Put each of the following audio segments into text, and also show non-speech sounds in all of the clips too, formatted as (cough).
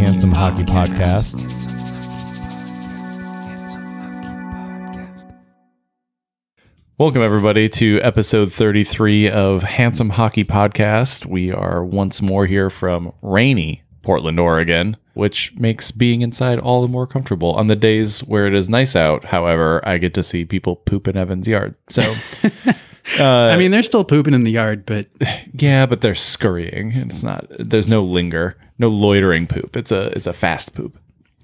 Handsome Hockey Podcast. Welcome, everybody, to episode 33 of Handsome Hockey Podcast. We are once more here from rainy Portland, Oregon, which makes being inside all the more comfortable. On the days where it is nice out, however, I get to see people poop in Evan's yard. So, (laughs) I mean, they're still pooping in the yard, but (laughs) yeah, but they're scurrying. It's not, there's no linger, no loitering poop. It's a, it's a fast poop.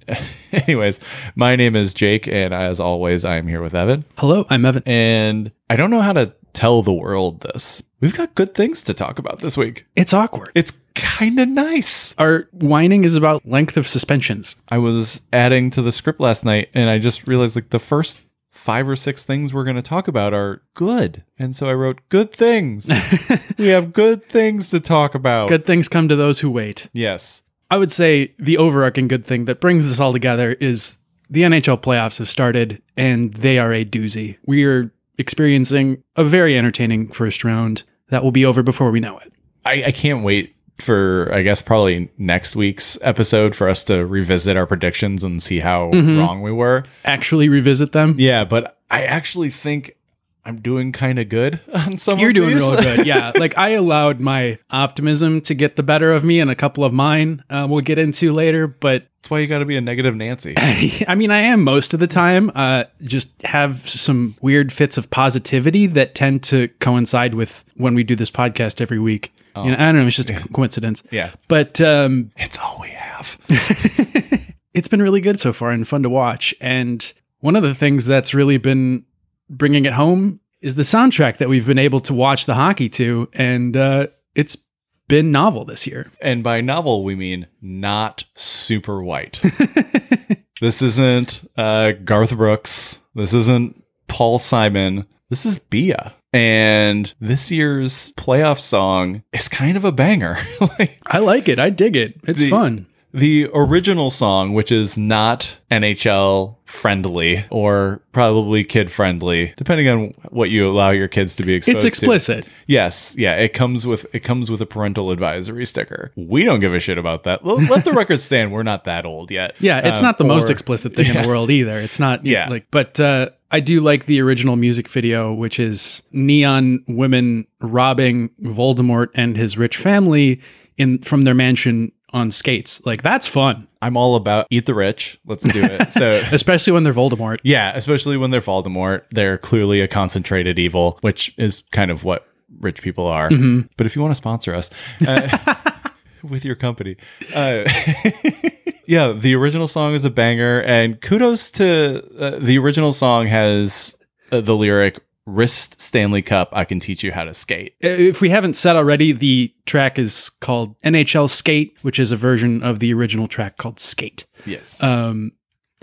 (laughs) Anyways, my name is Jake, and as always, I am here with Evan. hello, I'm Evan. And I don't know how to tell the world this. We've got good things to talk about this week. It's awkward. It's kind of nice. Our whining is about length of suspensions. I was adding to the script last night and I just realized like the first five or six things we're going to talk about are good. And so I wrote good things. (laughs) we have good things to talk about. Good things come to those who wait. Yes. I would say the overarching good thing that brings this all together is the NHL playoffs have started and they are a doozy. We are experiencing a very entertaining first round that will be over before we know it. I, I can't wait for, I guess, probably next week's episode for us to revisit our predictions and see how wrong we were. Actually revisit them. Yeah, but I actually think I'm doing kind of good (laughs) on some You're doing these. real good. Yeah. (laughs) Like I allowed my optimism to get the better of me and a couple of mine uh, we'll get into later, but That's why you got to be a negative Nancy. (laughs) I mean, I am most of the time. Uh, just have some weird fits of positivity that tend to coincide with when we do this podcast every week. You know, I don't know. It's just a coincidence. yeah. But um, It's all we have. (laughs) (laughs) it's been really good so far and fun to watch. And one of the things that's really been bringing it home is the soundtrack that we've been able to watch the hockey to, and uh, it's been novel this year. And by novel, we mean not super white. (laughs) this isn't uh, Garth Brooks. This isn't Paul Simon. This is Bia. And this year's playoff song is kind of a banger. (laughs) like, I like it. I dig it. It's The- fun. The original song, which is not NHL friendly or probably kid friendly, depending on what you allow your kids to be exposed to, It's to. explicit. Yes, yeah, it comes with it comes with a parental advisory sticker. We don't give a shit about that. Let, the record stand. We're not that old yet. (laughs) Yeah, it's Um, not the most explicit thing in the (laughs) world either. It's not Yeah. like but uh I do like the original music video which is neon women robbing Voldemort and his rich family in from their mansion on skates. Like that's fun, I'm all about eat the rich. Let's do it. So. (laughs) especially when they're Voldemort. Yeah, especially when they're Voldemort. They're clearly a concentrated evil, which is kind of what rich people are. Mm-hmm. But if you want to sponsor us uh, (laughs) with your company, uh, (laughs) yeah, the original song is a banger. And kudos to uh, the original song has uh, the lyric "Wrist Stanley Cup, I can teach you how to skate." If we haven't said already, the track is called NHL Skate, which is a version of the original track called Skate. Yes. um,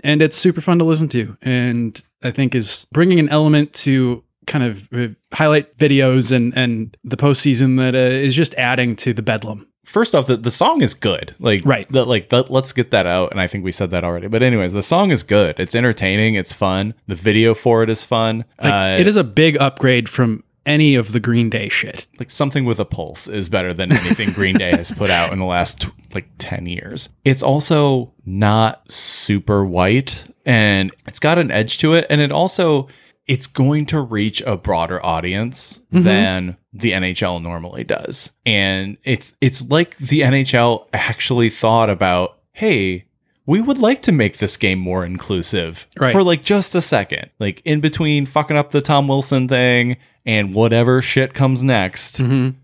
and it's super fun to listen to and i think is bringing an element to kind of uh, highlight videos and and the postseason that uh, is just adding to the bedlam first off, the, the song is good. Like, Right. The, like, the, let's get that out. And I think we said that already. But anyways, the song is good. It's entertaining. It's fun. The video for it is fun. like uh, it is a big upgrade from any of the green day shit like something with a pulse is better than anything Green Day has put out in the last like 10 years. It's also not super white and it's got an edge to it and it also it's going to reach a broader audience than the NHL normally does. And it's it's like the NHL actually thought about, "Hey, we would like to make this game more inclusive Right. for like just a second. Like in between fucking up the Tom Wilson thing and whatever shit comes next. Mhm.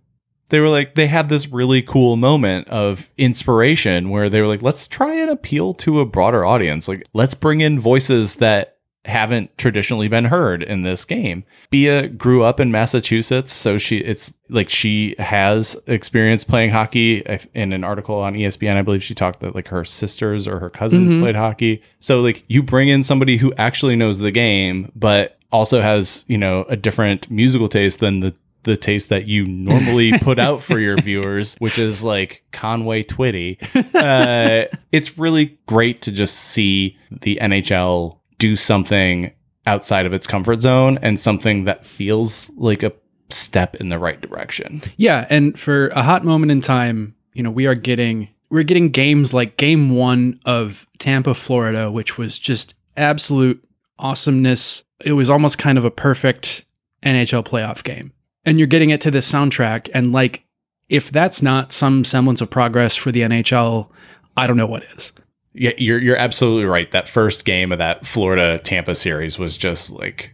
They were like they had this really cool moment of inspiration where they were like let's try and appeal to a broader audience. Like let's bring in voices that haven't traditionally been heard in this game. Bia grew up in Massachusetts, so she it's like she has experience playing hockey. In an article on ESPN, I believe she talked that like her sisters or her cousins played hockey. So like you bring in somebody who actually knows the game, but also has you know a different musical taste than the the taste that you normally (laughs) put out for your viewers, which is like Conway Twitty. (laughs) Uh, it's really great to just see the NHL do something outside of its comfort zone and something that feels like a step in the right direction. Yeah, and for a hot moment in time, you know, we are getting we're getting games like game 1 of Tampa, Florida, which was just absolute awesomeness. It was almost kind of a perfect NHL playoff game. And you're getting it to this soundtrack and like if that's not some semblance of progress for the NHL, I don't know what is. Yeah, you're you're absolutely right. That first game of that Florida Tampa series was just like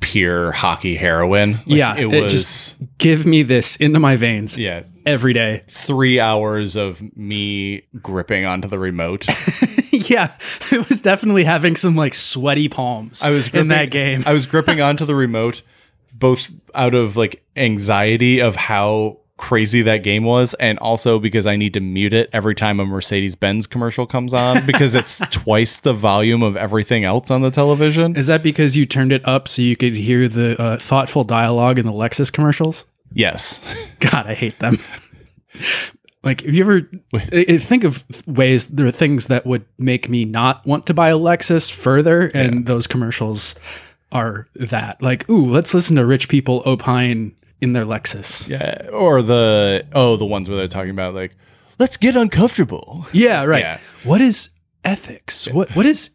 pure hockey heroin. Like, yeah, it it was just- Give me this into my veins yeah, every day. three hours of me gripping onto the remote. (laughs) yeah, it was definitely having some like sweaty palms I was in that game. I was gripping onto the remote, both out of like anxiety of how crazy that game was, and also because I need to mute it every time a Mercedes Benz commercial comes on (laughs) because it's twice the volume of everything else on the television. Is that because you turned it up so you could hear the uh, thoughtful dialogue in the Lexus commercials? Yes. (laughs) God, I hate them. (laughs) like, if you ever I- I think of ways, there are things that would make me not want to buy a Lexus further, and those commercials are that. Like, ooh, let's listen to rich people opine in their Lexus. Yeah. Or the oh, the ones where they're talking about like, let's get uncomfortable. Yeah, right. Yeah. What is ethics? What what is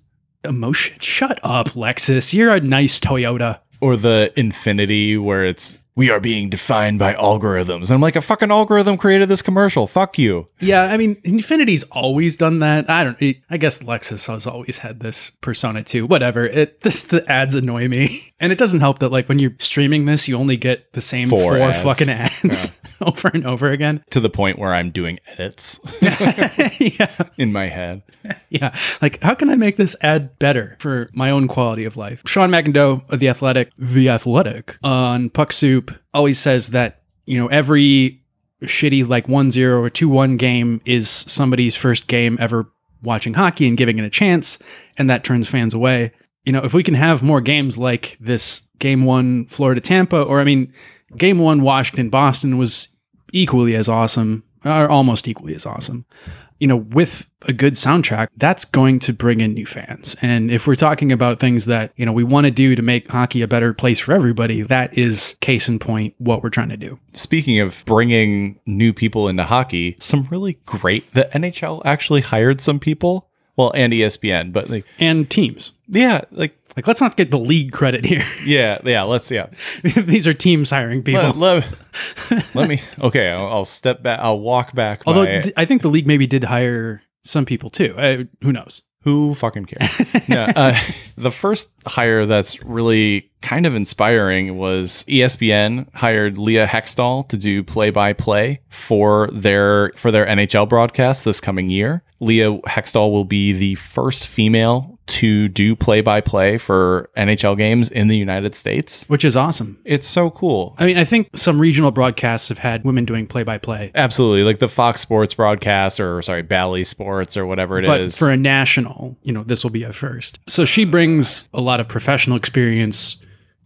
emotion? Shut up, Lexus. You're a nice Toyota. Or the Infiniti where it's we are being defined by algorithms. And I'm like, a fucking algorithm created this commercial. Fuck you. Yeah, I mean, Infiniti's always done that. I don't. I guess Lexus has always had this persona too. Whatever. It this the ads annoy me, (laughs) and it doesn't help that like when you're streaming this, you only get the same Four four, fucking ads (laughs) over and over again. To the point where I'm doing edits (laughs) (laughs) yeah, in my head. yeah. Like, how can I make this ad better for my own quality of life? Sean McIndoe of the Athletic, the Athletic on Puck Soup always says that you know every shitty like 1-0 or 2-1 game is somebody's first game ever watching hockey and giving it a chance and that turns fans away you know if we can have more games like this game 1 Florida Tampa or I mean game 1 Washington Boston was equally as awesome or almost equally as awesome you know with a good soundtrack that's going to bring in new fans and if we're talking about things that you know we want to do to make hockey a better place for everybody that is case in point what we're trying to do Speaking of bringing new people into hockey, some really great. The NHL actually hired some people. Well, and ESPN, but like, and teams yeah, like, like let's not get the league credit here (laughs) yeah, yeah. Let's yeah. these are teams hiring people Let, let, (laughs) let me. Okay, I'll, I'll step back. I'll walk back. although my- i think the league maybe did hire some people too uh, who knows Who fucking cares? (laughs) no, uh, the first hire that's really kind of inspiring was ESPN hired Leah Hextall to do play-by-play for their for their NHL broadcast this coming year. Leah Hextall will be the first female to do play-by-play for NHL games in the United States. which is awesome It's so cool. i mean i think some regional broadcasts have had women doing play-by-play Absolutely, like the Fox Sports broadcast, or sorry, Bally Sports, or whatever it is. but for a national, you know, this will be a first. So she brings a lot of professional experience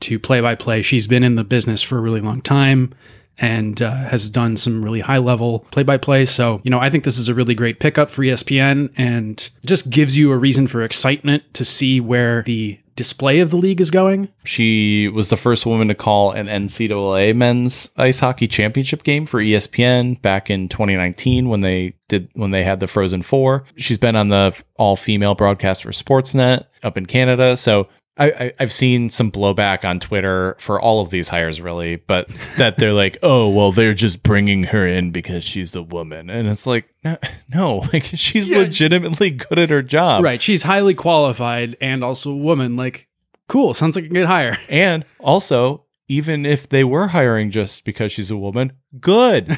to play by play. She's been in the business for a really long time and uh, has done some really high level play by play. So, you know, I think this is a really great pickup for ESPN and just gives you a reason for excitement to see where the display of the league is going. She was the first woman to call an NCAA men's ice hockey championship game for ESPN back in 2019 when they did when they had the Frozen Four. She's been on the all female broadcast for Sportsnet up in Canada. So I, I, I've seen some blowback on Twitter for all of these hires, really, but that they're like, (laughs) oh, well, they're just bringing her in because she's the woman, and it's like, no, no (laughs) like she's Yeah. legitimately good at her job, Right. She's highly qualified and also a woman. Like, cool. Sounds like a good hire. (laughs) And also, even if they were hiring just because she's a woman, good.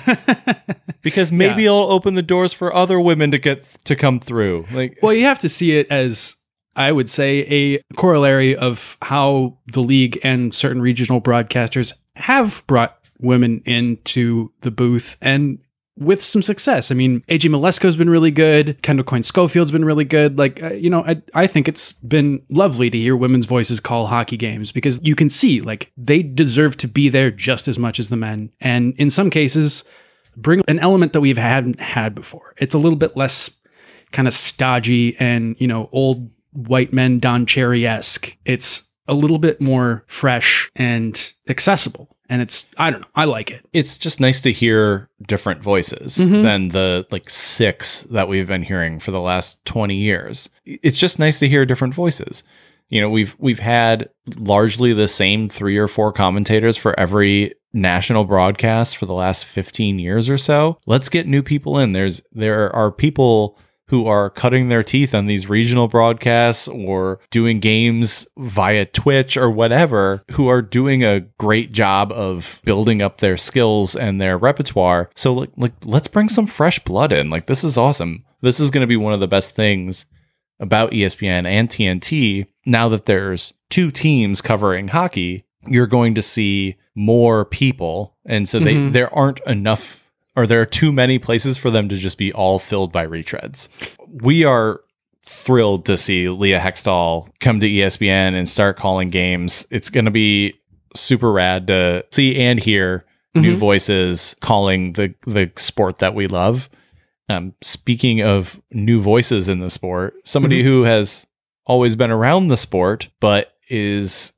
Because maybe Yeah. it'll open the doors for other women to get to come through. Like Well, you have to see it as, I would say, a corollary of how the league and certain regional broadcasters have brought women into the booth. And with some success. I mean, AJ Mleczko's been really good. Kendall Coyne Schofield's been really good. Like, uh, you know, I, I think it's been lovely to hear women's voices call hockey games because you can see, like, they deserve to be there just as much as the men. And in some cases, bring an element that we've hadn't had before. It's a little bit less kind of stodgy and, you know, old white men Don Cherry esque. It's a little bit more fresh and accessible. And it's, I don't know, I like it. It's just nice to hear different voices Mhm. than the like six that we've been hearing for the last 20 years. It's just nice to hear different voices. You know, we've we've had largely the same three or four commentators for every national broadcast for the last 15 years or so. Let's get new people in. There's there are people who are cutting their teeth on these regional broadcasts or doing games via Twitch or whatever who are doing a great job of building up their skills and their repertoire. So like, like let's bring some fresh blood in. Like this is awesome. This is going to be one of the best things about ESPN and TNT now that there's two teams covering hockey you're going to see more people and so they Mhm. there aren't enough or there are too many places for them to just be all filled by retreads. We are thrilled to see Leah Hextall come to ESPN and start calling games. It's going to be super rad to see and hear new Mhm. voices calling the the sport that we love. Um, speaking of new voices in the sport, somebody who has always been around the sport but is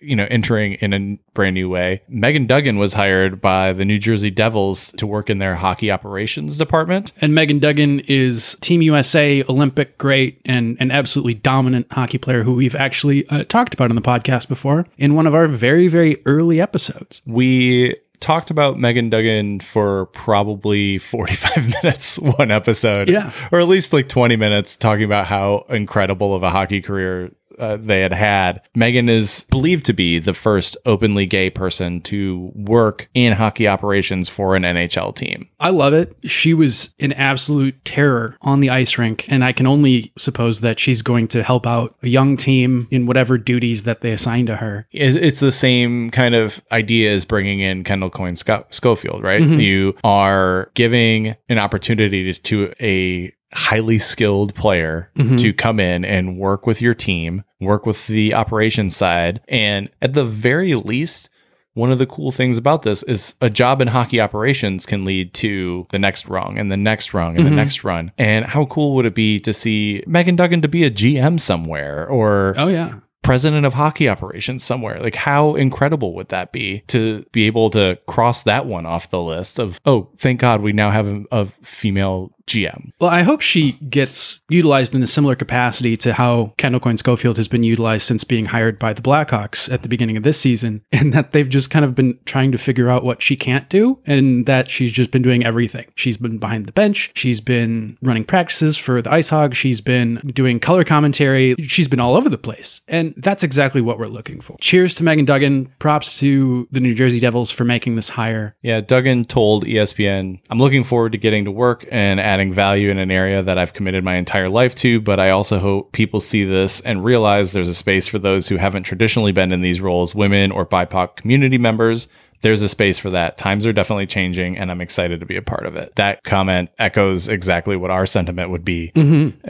you know entering in a brand new way. Megan Duggan was hired by the New Jersey Devils to work in their hockey operations department. And Megan Duggan is Team USA Olympic great and an absolutely dominant hockey player who we've actually uh, talked about on the podcast before in one of our very, very early episodes. We talked about Megan Duggan for probably 45 (laughs) minutes one episode. Yeah. Or at least like 20 minutes talking about how incredible of a hockey career uh, they had had. Megan is believed to be the first openly gay person to work in hockey operations for an NHL team. I love it. She was an absolute terror on the ice rink, and I can only suppose that she's going to help out a young team in whatever duties that they assign to her. it's the same kind of idea as bringing in Kendall Coyne Sco- Schofield, right? You are giving an opportunity to, to a highly skilled player mm-hmm. to come in and work with your team, work with the operations side, and at the very least. One of the cool things about this is a job in hockey operations can lead to the next rung and the next rung and the mm-hmm. next run. And how cool would it be to see Megan Duggan to be a GM somewhere or Oh, yeah. president of hockey operations somewhere. Like, how incredible would that be to be able to cross that one off the list of, oh, thank God we now have a, a female GM. Well, I hope she gets utilized in a similar capacity to how Kendall Coyne Schofield has been utilized since being hired by the Blackhawks at the beginning of this season, (laughs) and that they've just kind of been trying to figure out what she can't do, and that she's just been doing everything. She's been behind the bench, she's been running practices for the Ice Hog, she's been doing color commentary, she's been all over the place, and that's exactly what we're looking for. Cheers to Megan Duggan. Props to the New Jersey Devils for making this hire. Yeah, Duggan told ESPN, I'm looking forward to getting to work and adding value in an area that I've committed my entire life to, but I also hope people see this and realize there's a space for those who haven't traditionally been in these roles, women or BIPOC community members. There's a space for that. Times are definitely changing, and I'm excited to be a part of it. That comment echoes exactly what our sentiment would be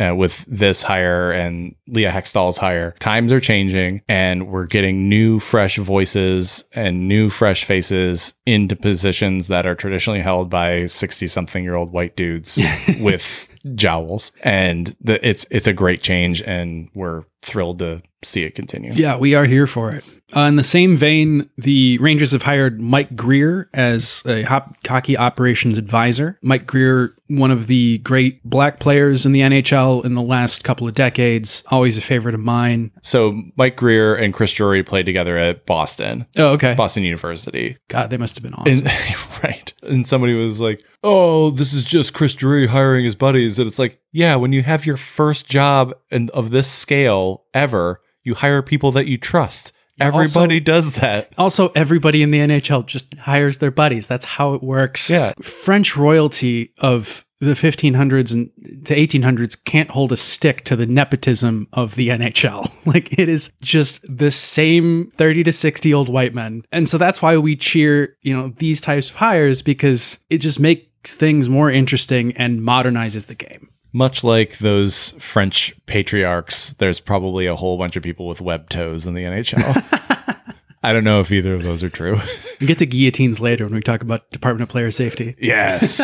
uh, with this hire and Leah Hextall's hire. Times are changing, and we're getting new, fresh voices and new, fresh faces into positions that are traditionally held by 60 something year old white dudes (laughs) with jowls. And the, it's, it's a great change, and we're thrilled to see it continue. Yeah, we are here for it. Uh, in the same vein, the Rangers have hired Mike Grier as a hop- hockey operations advisor. Mike Grier, one of the great black players in the NHL in the last couple of decades, always a favorite of mine. So Mike Grier and Chris Drury played together at Boston, Oh, okay. Boston University. God, they must have been awesome. And, (laughs) right. And somebody was like, oh, this is just Chris Drury hiring his buddies. And it's like, yeah, when you have your first job and of this scale ever, you hire people that you trust. Everybody does that. Also, everybody in the NHL just hires their buddies. That's how it works. Yeah. French royalty of the 1500s and to 1800s can't hold a stick to the nepotism of the NHL. (laughs) Like it is just the same 30 to 60 old white men. And so that's why we cheer, you know, these types of hires because it just makes things more interesting and modernizes the game. Much like those French patriarchs, there's probably a whole bunch of people with web toes in the NHL. (laughs) I don't know if either of those are true. We get to guillotines later when we talk about Department of Player Safety. Yes.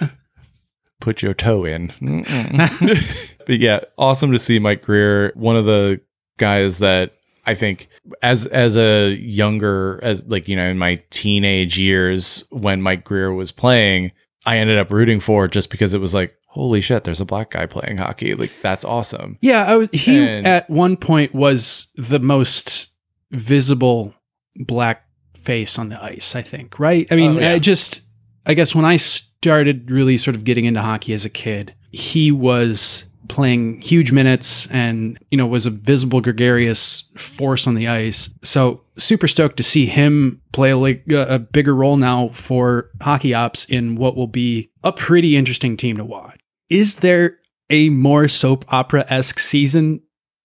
(laughs) Put your toe in. (laughs) but yeah, awesome to see Mike Grier, one of the guys that I think as as a younger as like you know in my teenage years when Mike Grier was playing, I ended up rooting for just because it was like holy shit, there's a black guy playing hockey. Like that's awesome. Yeah, I was, he And- at one point was the most visible black face on the ice, I think, right? I mean, Oh, yeah. I just I guess when I started really sort of getting into hockey as a kid, he was playing huge minutes and you know was a visible gregarious force on the ice. So super stoked to see him play like a, a bigger role now for hockey ops in what will be a pretty interesting team to watch. Is there a more soap opera-esque season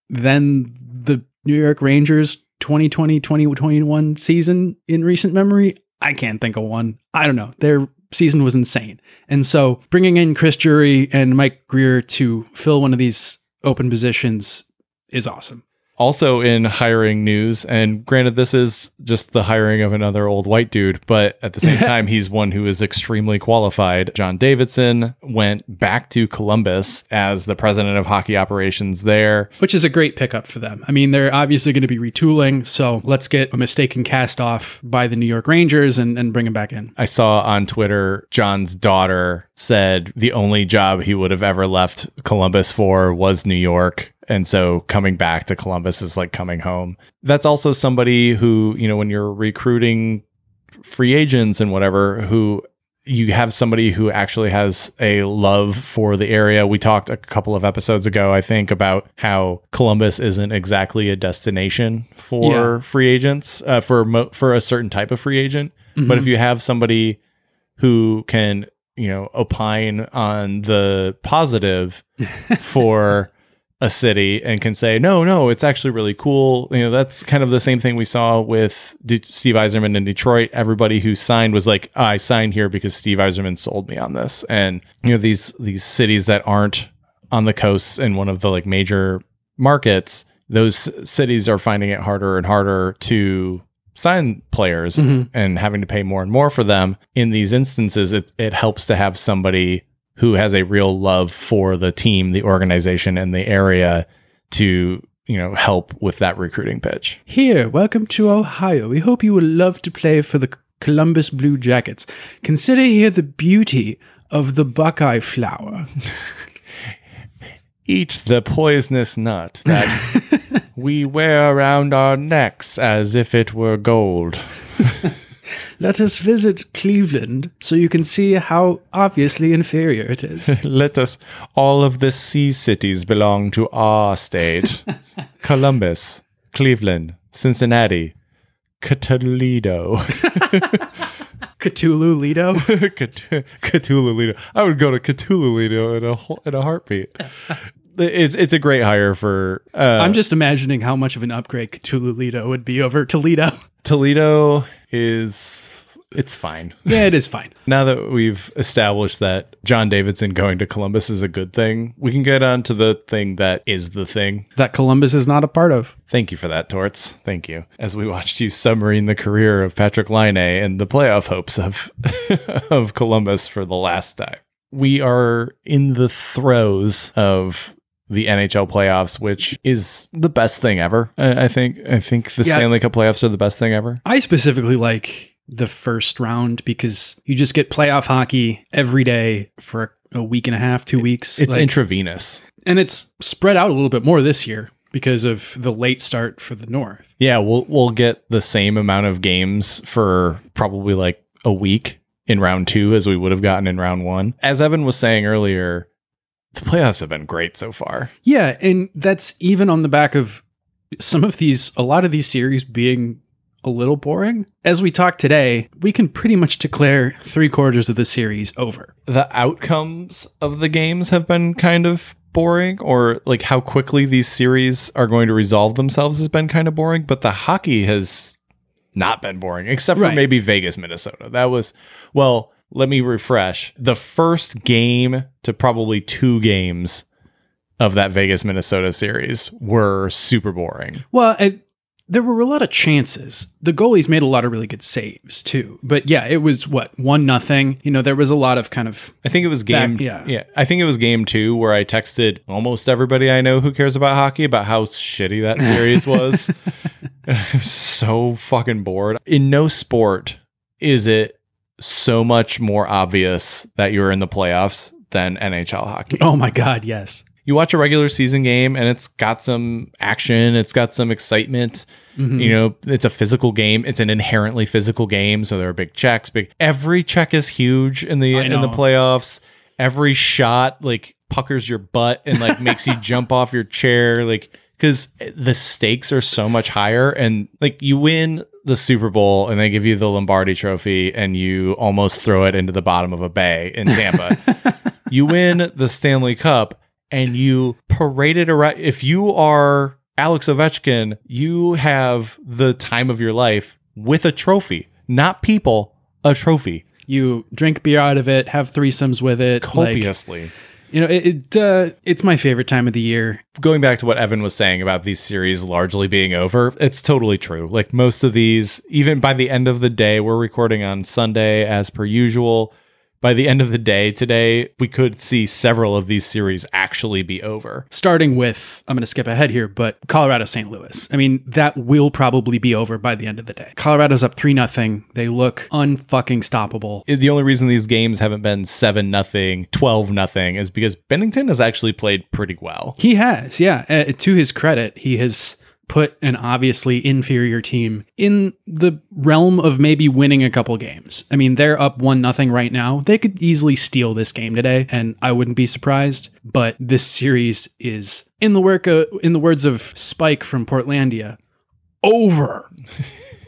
than the new york rangers 2020 2021 season in recent memory? I can't think of one. I don't know. Their season was insane and so bringing in Chris Drury and Mike Grier to fill one of these open positions is awesome. Also in hiring news, and granted, this is just the hiring of another old white dude, but at the same (laughs) time, he's one who is extremely qualified. John Davidson went back to Columbus as the president of hockey operations there. Which is a great pickup for them. I mean, they're obviously going to be retooling, so let's get a mistaken cast off by the New York Rangers and, and bring him back in. I saw on Twitter, John's daughter said the only job he would have ever left Columbus for was New York. And so coming back to Columbus is like coming home. That's also somebody who, you know, when you're recruiting free agents and whatever, who you have somebody who actually has a love for the area. We talked a couple of episodes ago, I think, about how Columbus isn't exactly a destination for Yeah. free agents, uh, for mo- for a certain type of free agent. But Mm-hmm. if you have somebody who can, you know, opine on the positive (laughs) for a city and can say, no, no, it's actually really cool. You know, that's kind of the same thing we saw with D- Steve Yzerman in Detroit. Everybody who signed was like, I signed here because Steve Yzerman sold me on this. And, you know, these, these cities that aren't on the coasts in one of the like major markets, those cities are finding it harder and harder to sign players Mhm. and having to pay more and more for them. In these instances, it, it helps to have somebody who has a real love for the team, the organization, and the area to you know help with that recruiting pitch. Here, welcome to Ohio. We hope you will love to play for the Columbus Blue Jackets. Consider here the beauty of the Buckeye flower. (laughs) Eat the poisonous nut that (laughs) we wear around our necks as if it were gold. (laughs) Let us visit Cleveland so you can see how obviously inferior it is. (laughs) Let us. All of the sea cities belong to our state (laughs) Columbus, Cleveland, Cincinnati, Toledo. Cthulhu Lido. Cthulhu Lido. I would go to Cthulhu Lido in a in a heartbeat. (laughs) It's it's a great hire for uh, I'm just imagining how much of an upgrade Cthulhu Lido would be over Toledo. (laughs) Toledo is it's fine. yeah, it is fine. (laughs) Now that we've established that John Davidson going to Columbus is a good thing, we can get on to the thing that is the thing. That Columbus is not a part of. Thank you for that, Torts. Thank you. As we watched you submarine the career of Patrik Laine and the playoff hopes of (laughs) of Columbus for the last time. We are in the throes of the NHL playoffs, which is the best thing ever. I, I think. I think the Yeah. Stanley Cup playoffs are the best thing ever. I specifically like the first round because you just get playoff hockey every day for a week and a half, two weeks. It's Like- intravenous. and it's spread out a little bit more this year because of the late start for the North. Yeah, we'll we'll get the same amount of games for probably like a week in round two as we would have gotten in round one. As Evan was saying earlier, the playoffs have been great so far. Yeah, and that's even on the back of some of these, a lot of these series being a little boring. As we talk today, we can pretty much declare three quarters of the series over. The outcomes of the games have been kind of boring, or like how quickly these series are going to resolve themselves has been kind of boring, but the hockey has not been boring, except for Right. maybe Vegas, Minnesota. That was, well, let me refresh. The first game to probably two games of that Vegas Minnesota series were super boring. Well, it, there were a lot of chances. The goalies made a lot of really good saves too. But yeah, it was what one nothing. You know, there was a lot of kind of I think it was game. Back- yeah. yeah. I think it was game two where I texted almost everybody I know who cares about hockey about how shitty that (laughs) series was. I was (laughs) so fucking bored. In no sport is it so much more obvious that you're in the playoffs than NHL hockey. oh my god, yes. You watch a regular season game and it's got some action, it's got some excitement. Mhm. You know, it's a physical game. It's an inherently physical game, so there are big checks. Big every check is huge in the in the playoffs. Every shot like puckers your butt and like makes you (laughs) jump off your chair, like because the stakes are so much higher. And like you win the Super Bowl and they give you the Lombardi Trophy, and you almost throw it into the bottom of a bay in Tampa. (laughs) you win the Stanley Cup and you parade it around. If you are Alex Ovechkin, you have the time of your life with a trophy, not people, a trophy. You drink beer out of it, have threesomes with it. like- Copiously. You know, it, it uh, it's my favorite time of the year. Going back to what Evan was saying about these series largely being over, it's totally true. Like most of these, even by the end of the day, we're recording on Sunday as per usual. By the end of the day today, we could see several of these series actually be over. Starting with, I'm going to skip ahead here, but Colorado St. Louis. I mean, that will probably be over by the end of the day. Colorado's up 3 nothing. They look unfucking stoppable. the only reason these games haven't been 7 nothing 12 nothing is because Binnington has actually played pretty well He has, yeah. Uh, to his credit, he has put an obviously inferior team in the realm of maybe winning a couple games. I mean, they're up one nothing right now. They could easily steal this game today, and I wouldn't be surprised. But this series is, in the work, uh, in the words of Spike from Portlandia, over.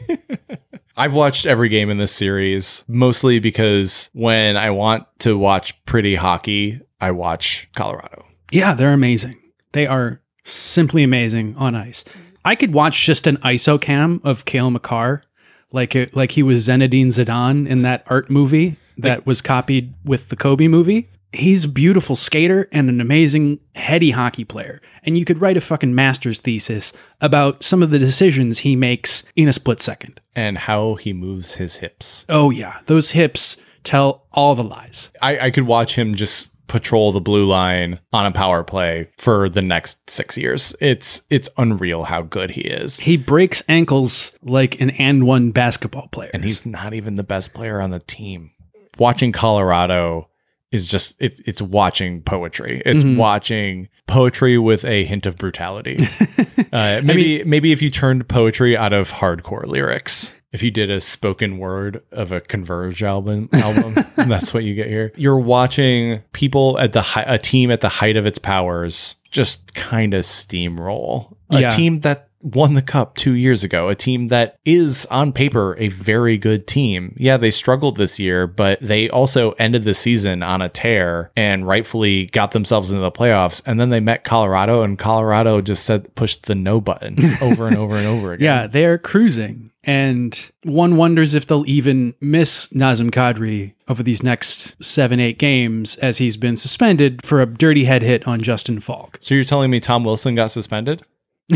(laughs) i've watched every game in this series mostly because when i want to watch pretty hockey i watch colorado Yeah, they're amazing. They are simply amazing on ice. I could watch just an ISO cam of Cale Makar, like it, like he was Zinedine Zidane in that art movie that was copied with the Kobe movie. He's a beautiful skater and an amazing heady hockey player. And you could write a fucking master's thesis about some of the decisions he makes in a split second. and how he moves his hips Oh yeah, those hips tell all the lies. i, I could watch him just patrol the blue line on a power play for the next six years it's it's unreal how good he is He breaks ankles like an and one basketball player. and he's not even the best player on the team. Watching Colorado is just it's it's watching poetry. It's Mhm. watching poetry with a hint of brutality. (laughs) uh, maybe maybe if you turned poetry out of hardcore lyrics. If you did a spoken word of a Converge album, album, (laughs) that's what you get here. You're watching people at the hi- a team at the height of its powers just kind of steamroll. A Yeah. team that won the cup two years ago, a team that is on paper a very good team. Yeah, they struggled this year, but they also ended the season on a tear and rightfully got themselves into the playoffs. And then they met Colorado, and Colorado just said pushed the no button over and over and over (laughs) again. Yeah, they're cruising. And one wonders if they'll even miss Nazem Kadri over these next seven, eight games as he's been suspended for a dirty head hit on Justin Faulk. So you're telling me Tom Wilson got suspended? (laughs)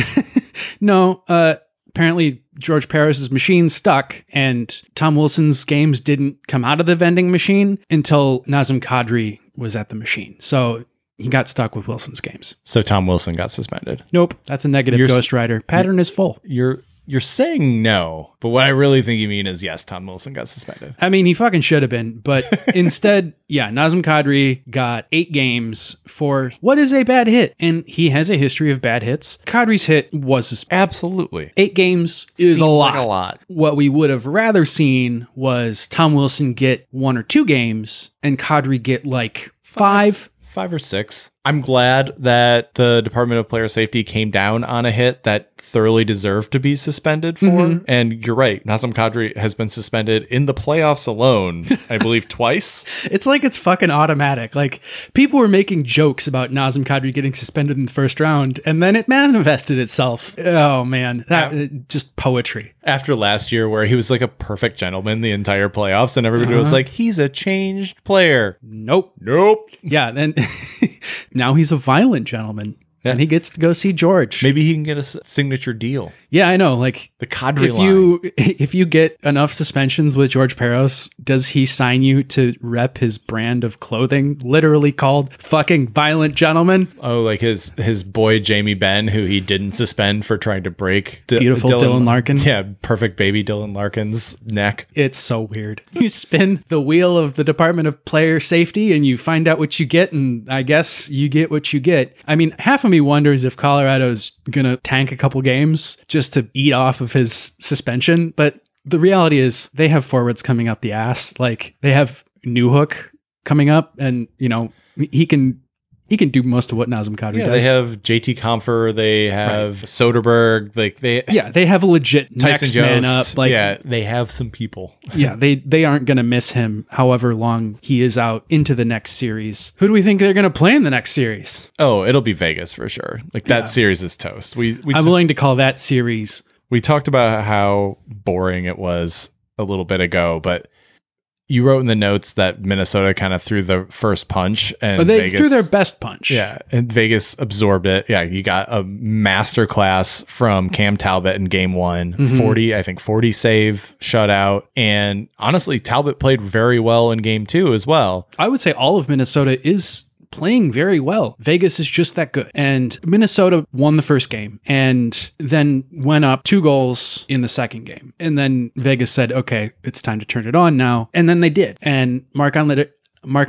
No, uh, apparently George Parros's machine stuck, and Tom Wilson's games didn't come out of the vending machine until Nazem Kadri was at the machine. So he got stuck with Wilson's games. So Tom Wilson got suspended. Nope, that's a negative Ghost Rider. Pattern is full. You're you're saying no, but what I really think you mean is yes, Tom Wilson got suspended. I mean, he fucking should have been, but (laughs) instead, yeah, Nazem Kadri got eight games for what is a bad hit, and he has a history of bad hits. Kadri's hit was sus- Absolutely. eight games is Seems a lot. Like a lot. What we would have rather seen was Tom Wilson get one or two games, and Kadri get like five. Five or six. I'm glad that the Department of Player Safety came down on a hit that thoroughly deserved to be suspended for. Mhm. And you're right, Nazem Kadri has been suspended in the playoffs alone, I (laughs) believe twice. It's like it's fucking automatic. Like people were making jokes about Nazem Kadri getting suspended in the first round, and then it manifested itself. Oh man, that uh, just poetry. After last year, where he was like a perfect gentleman the entire playoffs, and everybody was Uh-huh. like, he's a changed player. Nope. Nope. Yeah. Then (laughs) now he's a violent gentleman, and he gets to go see George. Maybe he can get a signature deal. Yeah, I know. Like The Kadri if line. you (laughs) if you get enough suspensions with George Parros, does he sign you to rep his brand of clothing, literally called "fucking violent gentleman"? Oh, like his his boy Jamie Benn, who he didn't suspend for trying to break D- Beautiful Dylan Larkin. Yeah, perfect baby Dylan Larkin's neck. It's so weird. (laughs) You spin the wheel of the Department of Player Safety and you find out what you get, and I guess you get what you get. I mean, half of me wonders if Colorado's gonna tank a couple games just to eat off of his suspension, but the reality is they have forwards coming out the ass. Like they have Newhook coming up, and you know he can he can do most of what Nazem Kadri Yeah, does. they have JT Compher, they have Soderberg, like they yeah, they have a legit (laughs) Tyson next man up. Like yeah, they have some people. (laughs) yeah, they they aren't going to miss him however long he is out into the next series. Who do we think they're going to play in the next series? Oh, it'll be Vegas for sure. Like that Yeah. series is toast. We we I'm t- willing to call that series. we talked about how boring it was a little bit ago, but you wrote in the notes that Minnesota kind of threw the first punch and But they Vegas, threw their best punch. Yeah, and Vegas absorbed it. Yeah, you got a master class from Cam Talbot in game one. Mhm. 40, I think 40 save shutout. And honestly, Talbot played very well in game two as well. I would say all of Minnesota is playing very well. Vegas is just that good. And Minnesota won the first game and then went up two goals in the second game. And then Vegas said, okay, it's time to turn it on now. And then they did. And Marc-Andre,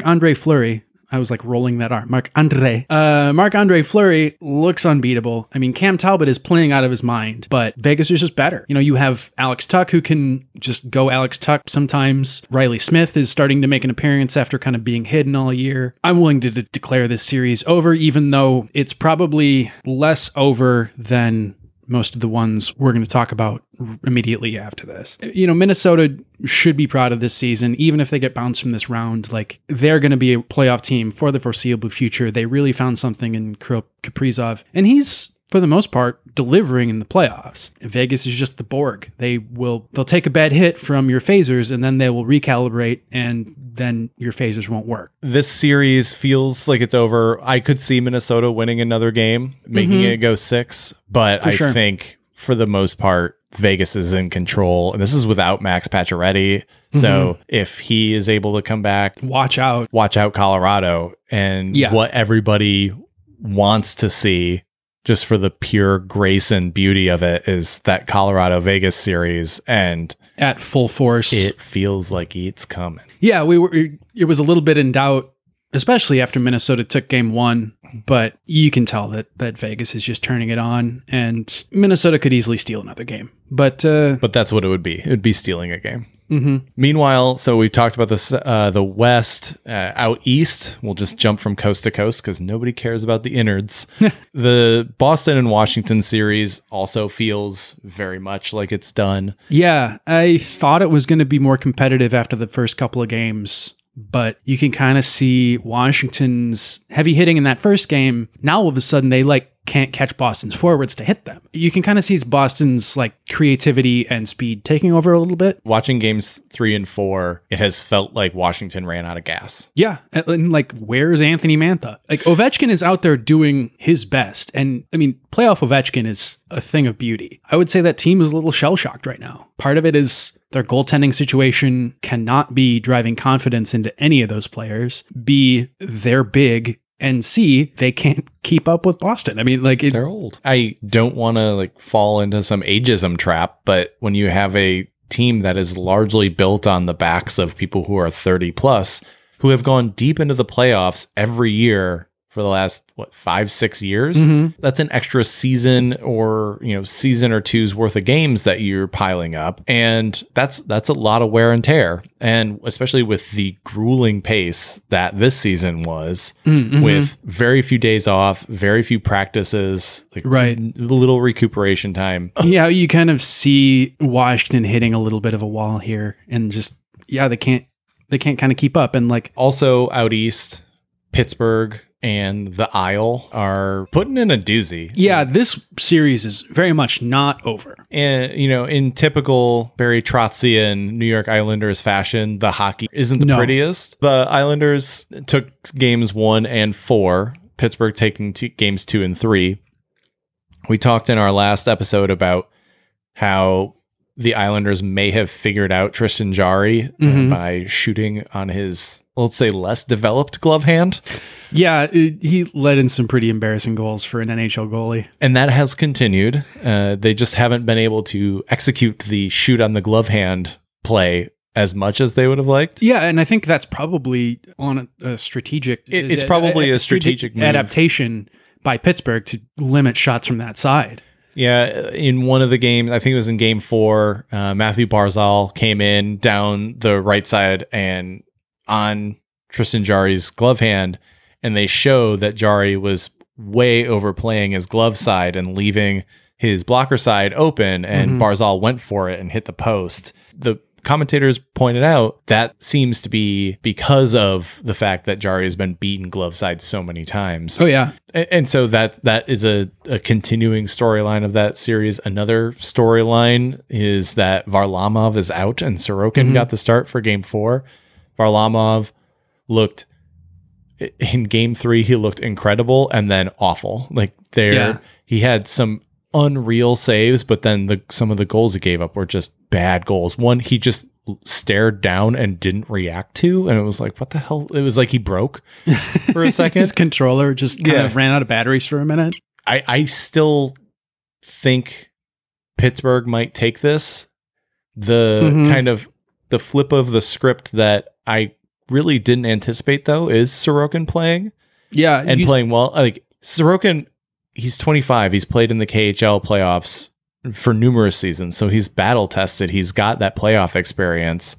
Andre Fleury, I was like rolling that R. Marc-Andre. Uh, Marc-Andre Fleury looks unbeatable. I mean, Cam Talbot is playing out of his mind, but Vegas is just better. You know, you have Alex Tuch who can just go Alex Tuch sometimes. Reilly Smith is starting to make an appearance after kind of being hidden all year. I'm willing to de- declare this series over, even though it's probably less over than most of the ones we're going to talk about immediately after this. You know, Minnesota should be proud of this season, even if they get bounced from this round. Like, they're going to be a playoff team for the foreseeable future. They really found something in Kirill Kaprizov, and he's. For the most part, delivering in the playoffs. Vegas is just the Borg. They will they'll take a bad hit from your phasers and then they will recalibrate and then your phasers won't work. This series feels like it's over. I could see Minnesota winning another game, making Mhm. it go six, but For I sure. think for the most part, Vegas is in control. And this is without Max Pacioretty. So Mm-hmm. if he is able to come back, Watch out. watch out Colorado and Yeah. what everybody wants to see just for the pure grace and beauty of it is that Colorado Vegas series and At full force. it feels like it's coming. Yeah, we were. It was a little bit in doubt, especially after Minnesota took Game One. But you can tell that that Vegas is just turning it on, and Minnesota could easily steal another game. But uh, But that's what it would be. It would be stealing a game. Mhm. Meanwhile, so we've talked about this uh, the West uh, out east. We'll just jump from coast to coast because nobody cares about the innards. (laughs) the Boston and Washington series also feels very much like it's done. yeah, I thought it was going to be more competitive after the first couple of games. But you can kind of see Washington's heavy hitting in that first game. Now all of a sudden they like can't catch Boston's forwards to hit them. You can kind of see Boston's like creativity and speed taking over a little bit. Watching games three and four, it has felt like Washington ran out of gas. Yeah, and, like where's Anthony Mantha? Like Ovechkin is out there doing his best, and I mean, playoff Ovechkin is a thing of beauty. I would say that team is a little shell shocked right now. Part of it is their goaltending situation cannot be driving confidence into any of those players. B, they're big. And C, they can't keep up with Boston. I mean, like, it, They're old. I don't want to like fall into some ageism trap, but when you have a team that is largely built on the backs of people who are 30 plus, who have gone deep into the playoffs every year for the last what five six years. Mhm. That's an extra season or you know season or two's worth of games that you're piling up, and that's that's a lot of wear and tear. And especially with the grueling pace that this season was, Mhm. with very few days off, very few practices, like Right. little recuperation time. yeah, you kind of see Washington hitting a little bit of a wall here, and just yeah, they can't they can't kind of keep up, and like Also out east, Pittsburgh and the Isle are putting in a doozy. yeah, this series is very much not over. And you know, in typical Barry Trotzian New York Islanders fashion, the hockey isn't the No. prettiest. The Islanders took games one and four. Pittsburgh taking two, games two and three. We talked in our last episode about how the Islanders may have figured out Tristan Jarry uh, Mhm. by shooting on his, let's say, less developed glove hand. Yeah, it, he let in some pretty embarrassing goals for an NHL goalie. And that has continued. Uh, they just haven't been able to execute the shoot on the glove hand play as much as they would have liked. Yeah, and I think that's probably on a, a strategic. It- it's probably a strategic move. adaptation by Pittsburgh to limit shots from that side. Yeah, in one of the games, I think it was in game four, uh, Mathew Barzal came in down the right side and on Tristan Jarry's glove hand, and they show that Jarry was way overplaying his glove side and leaving his blocker side open, and Mhm. Barzal went for it and hit the post. The commentators pointed out that seems to be because of the fact that Jarry has been beaten glove side so many times. Oh yeah, A- And so that that is a, a continuing storyline of that series. Another storyline is that Varlamov is out and Sorokin Mhm. got the start for game four. Varlamov looked in game three, he looked incredible and then awful. Like there Yeah. he had some unreal saves, but then the some of the goals he gave up were just bad goals. One he just stared down and didn't react to, and it was like, what the hell? It was like he broke (laughs) for a second. his controller just kind Yeah. of ran out of batteries for a minute. I, I still think Pittsburgh might take this. The Mhm. kind of the flip of the script that I really didn't anticipate though is Sorokin playing Yeah, and you- playing well. Like Sorokin, he's 25. He's played in the KHL playoffs for numerous seasons, so he's battle tested. He's got that playoff experience.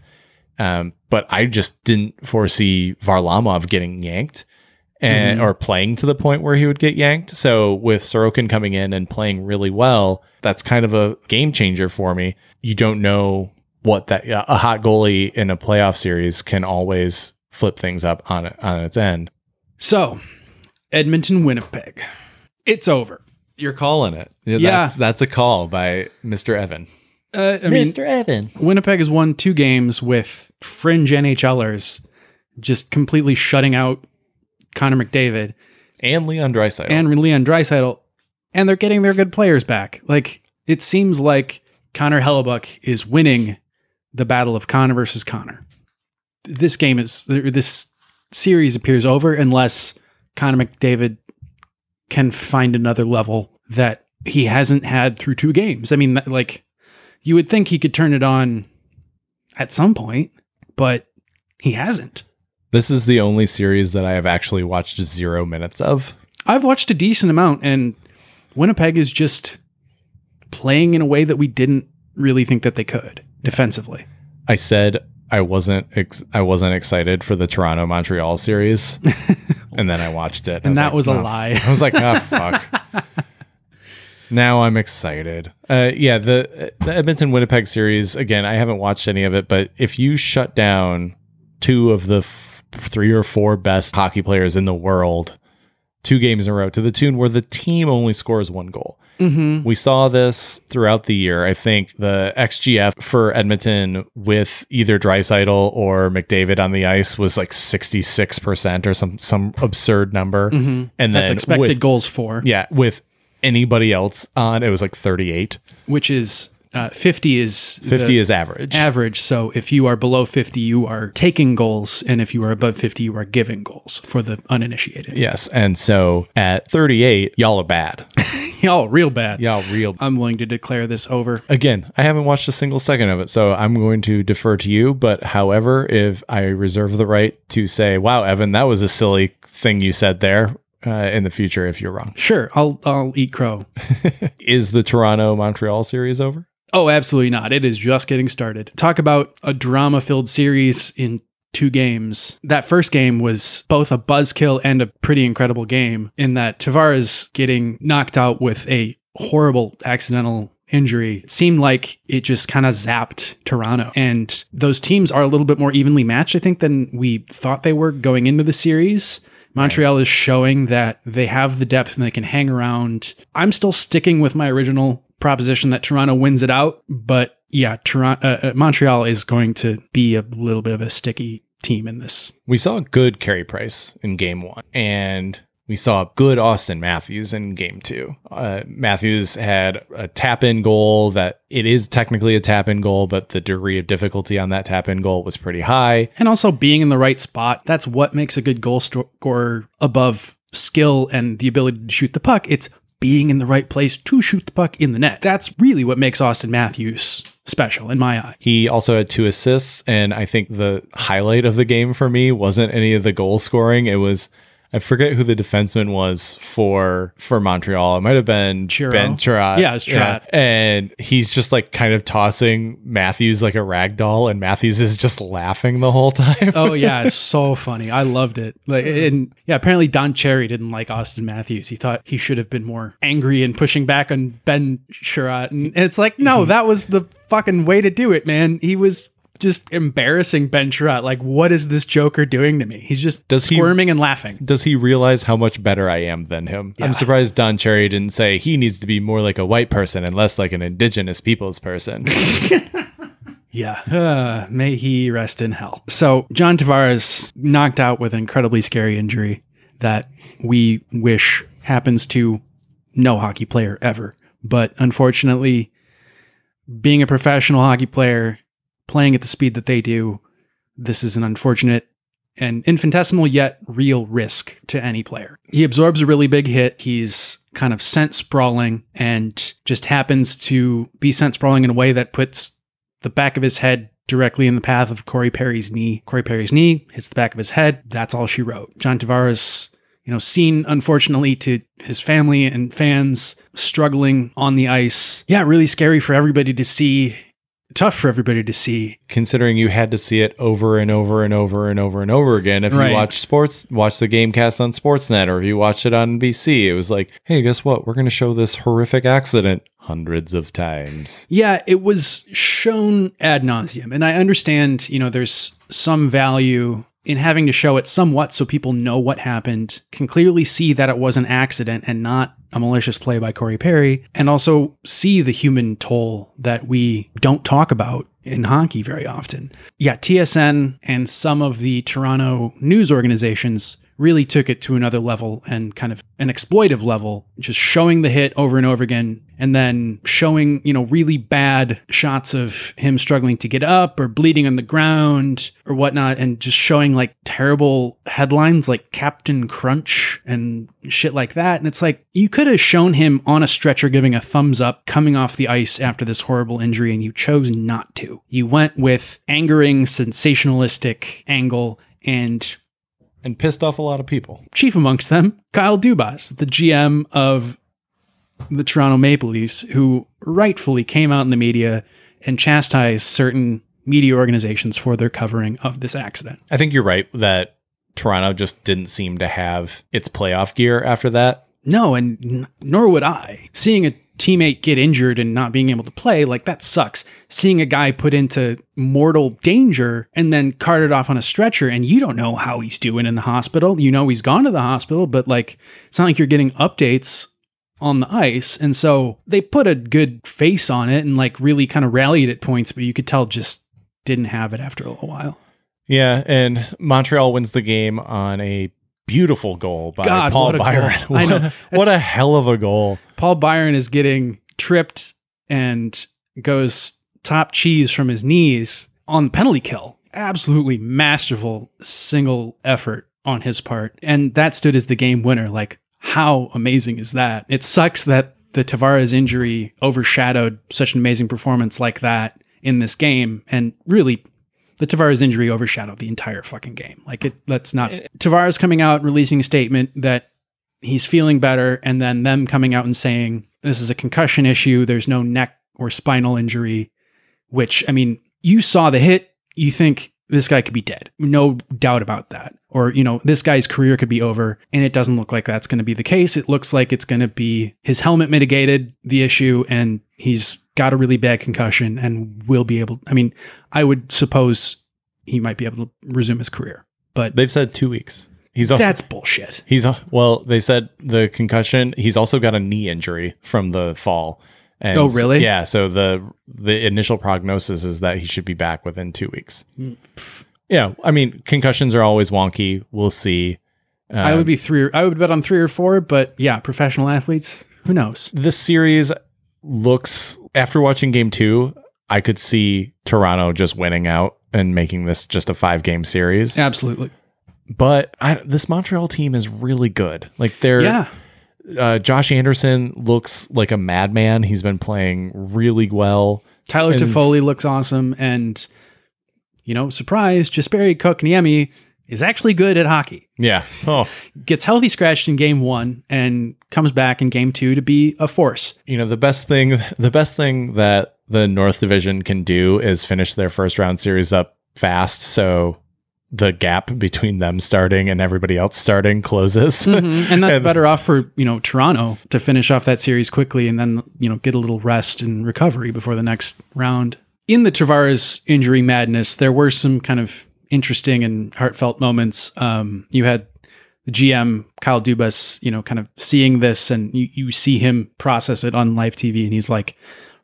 Um, but I just didn't foresee Varlamov getting yanked and Mhm. or playing to the point where he would get yanked. So with Sorokin coming in and playing really well, that's kind of a game changer for me. You don't know what that a hot goalie in a playoff series can always flip things up on on its end. So, Edmonton, Winnipeg, it's over. You're calling it. Yeah, Yeah. That's, that's a call by Mr. Evan. Uh, I mean, Evan. Winnipeg has won two games with fringe NHLers just completely shutting out Connor McDavid And Leon Draisaitl. and Leon Draisaitl, and they're getting their good players back. Like it seems like Connor Hellebuyck is winning the battle of Connor versus Connor. This game is this series appears over unless Connor McDavid can find another level that he hasn't had through two games. I mean, that- like you would think he could turn it on at some point, but he hasn't. this is the only series that I have actually watched zero minutes of. I've watched a decent amount, and Winnipeg is just playing in a way that we didn't really think that they could defensively. I said I wasn't ex- I wasn't excited for the Toronto Montreal series, (laughs) and then I watched it, And that like, was a "Oh, lie." I was like, oh (laughs) fuck. now I'm excited. Uh, yeah, the the Edmonton Winnipeg series again. I haven't watched any of it, but if you shut down two of the f- three or four best hockey players in the world, two games in a row to the tune where the team only scores one goal. Mm-hmm. We saw this throughout the year. I think the XGF for Edmonton with either Draisaitl or McDavid on the ice was like 66% or some some absurd number. Mm-hmm. And That's then expected with, goals for, yeah, with anybody else on, it was like 38. which is uh, 50 is 50 is average. average. So if you are below 50, you are taking goals, and if you are above 50, you are giving goals for the uninitiated. yes. And so at 38, y'all are bad. (laughs) Y'all real bad. Y'all real I'm willing to declare this over. Again, I haven't watched a single second of it, so I'm going to defer to you. But however, if I reserve the right to say, wow, Evan, that was a silly thing you said there, uh, in the future if you're wrong. Sure, I'll I'll eat crow. (laughs) Is the Toronto Montreal series over? Oh, absolutely not. It is just getting started. Talk about a drama filled series in two games. That first game was both a buzzkill and a pretty incredible game in that Tavares getting knocked out with a horrible accidental injury. It seemed like it just kind of zapped Toronto. And those teams are a little bit more evenly matched, I think, than we thought they were going into the series. Montreal is showing that they have the depth and they can hang around. I'm still sticking with my original proposition that Toronto wins it out, but yeah, Toronto, uh, uh, Montreal is going to be a little bit of a sticky team in this. We saw a good Carey Price in game one, and we saw good Austin Matthews in game two. Uh, Matthews had a tap in goal that it is technically a tap in goal, but the degree of difficulty on that tap in goal was pretty high. And also being in the right spot, that's what makes a good goal scorer above skill and the ability to shoot the puck. It's being in the right place to shoot the puck in the net. That's really what makes Austin Matthews special in my eye. He also had two assists, and I think the highlight of the game for me wasn't any of the goal scoring. It was I forget who the defenseman was for for Montreal. It might have been Chiarot. Ben Chiarot. Yeah, it's Chiarot. And he's just like kind of tossing Matthews like a rag doll, and Matthews is just laughing the whole (laughs) time. oh yeah, it's so funny. I loved it. Like and yeah, apparently Don Cherry didn't like Austin Matthews. He thought he should have been more angry and pushing back on Ben Chiarot. And it's like, no, mm-hmm. that was the fucking way to do it, man. He was just embarrassing Ben Chiarot. Like, what is this Joker doing to me? He's just Does he- squirming and laughing. Does he realize how much better I am than him? I'm surprised Don Cherry didn't say he needs to be more like a white person and less like an indigenous peoples person. (laughs) (laughs) Yeah. Uh, may he rest in hell. So John Tavares knocked out with an incredibly scary injury that we wish happens to no hockey player ever. But unfortunately, being a professional hockey player, playing at the speed that they do, this is an unfortunate and infinitesimal yet real risk to any player. He absorbs a really big hit. He's kind of sent sprawling and just happens to be sent sprawling in a way that puts the back of his head directly in the path of Corey Perry's knee. Corey Perry's knee hits the back of his head. That's all she wrote. John Tavares, you know, seen unfortunately to his family and fans struggling on the ice. Yeah, really scary for everybody to see. Tough for everybody to see. Considering you had to see it over and over and over and over and over again. If Right. you watch sports, watch the game cast on Sportsnet, or if you watched it on NBC, it was like, hey, guess what? We're going to show this horrific accident hundreds of times. Yeah, it was shown ad nauseum. And I understand, you know, there's some value in having to show it somewhat so people know what happened, can clearly see that it was an accident and not a malicious play by Corey Perry, and also see the human toll that we don't talk about in hockey very often. Yeah, TSN and some of the Toronto news organizations really took it to another level and kind of an exploitive level, just showing the hit over and over again and then showing, you know, really bad shots of him struggling to get up or bleeding on the ground or whatnot and just showing like terrible headlines like Captain Crunch and shit like that. And it's like you could have shown him on a stretcher giving a thumbs up coming off the ice after this horrible injury and you chose not to. You went with angering, sensationalistic angle and And pissed off a lot of people. chief amongst them, Kyle Dubas, the GM of the Toronto Maple Leafs, who rightfully came out in the media and chastised certain media organizations for their covering of this accident. I think you're right that Toronto just didn't seem to have its playoff gear after that. No, and n- nor would I. Seeing a teammate get injured and not being able to play, like that sucks. Seeing a guy put into mortal danger and then carted off on a stretcher and you don't know how he's doing in the hospital. You know he's gone to the hospital, but like it's not like you're getting updates on the ice. And so they put a good face on it and like really kind of rallied at points, but you could tell just didn't have it after a little while. Yeah, and Montreal wins the game on a beautiful goal by God, Paul what Byron. goal. (laughs) I know. What, what a hell of a goal. Paul Byron is getting tripped and goes top cheese from his knees on the penalty kill. Absolutely masterful single effort on his part. And that stood as the game winner. Like, how amazing is that? It sucks that the Tavares injury overshadowed such an amazing performance like that in this game. And really, the Tavares injury overshadowed the entire fucking game. Like it let's not Tavares coming out releasing a statement that he's feeling better, and then them coming out and saying this is a concussion issue. There's no neck or spinal injury, which I mean, you saw the hit, you think this guy could be dead. No doubt about that. Or, you know, this guy's career could be over. And it doesn't look like that's going to be the case. It looks like it's going to be his helmet mitigated the issue and he's got a really bad concussion and will be able. I mean, I would suppose he might be able to resume his career. But They've said two weeks. He's also that's bullshit. he's uh, well. They said the concussion. He's also got a knee injury from the fall. And Oh, really? Yeah. So the the initial prognosis is that he should be back within two weeks. Mm. Yeah. I mean, concussions are always wonky. We'll see. I Um, would be three. Or, I would bet on three or four. But yeah, professional athletes. Who knows? the series looks after watching game two, I could see Toronto just winning out and making this just a five game series. Absolutely. But I, this Montreal team is really good. Like they're Yeah. Uh, Josh Anderson looks like a madman. He's been playing really well. Tyler And- Toffoli looks awesome, and you know, surprise, Jesperi Kotkaniemi is actually good at hockey. Yeah. Oh, Gets healthy scratched in game one and comes back in game two to be a force. you know the best thing the best thing that the North Division can do is finish their first round series up fast, so the gap between them starting and everybody else starting closes. And that's (laughs) And- better off for, you know, Toronto to finish off that series quickly and then, you know, get a little rest and recovery before the next round. In the Tavares injury madness, there were some kind of interesting and heartfelt moments. Um, you had the GM Kyle Dubas, you know, kind of seeing this, and you, you see him process it on live TV, and he's like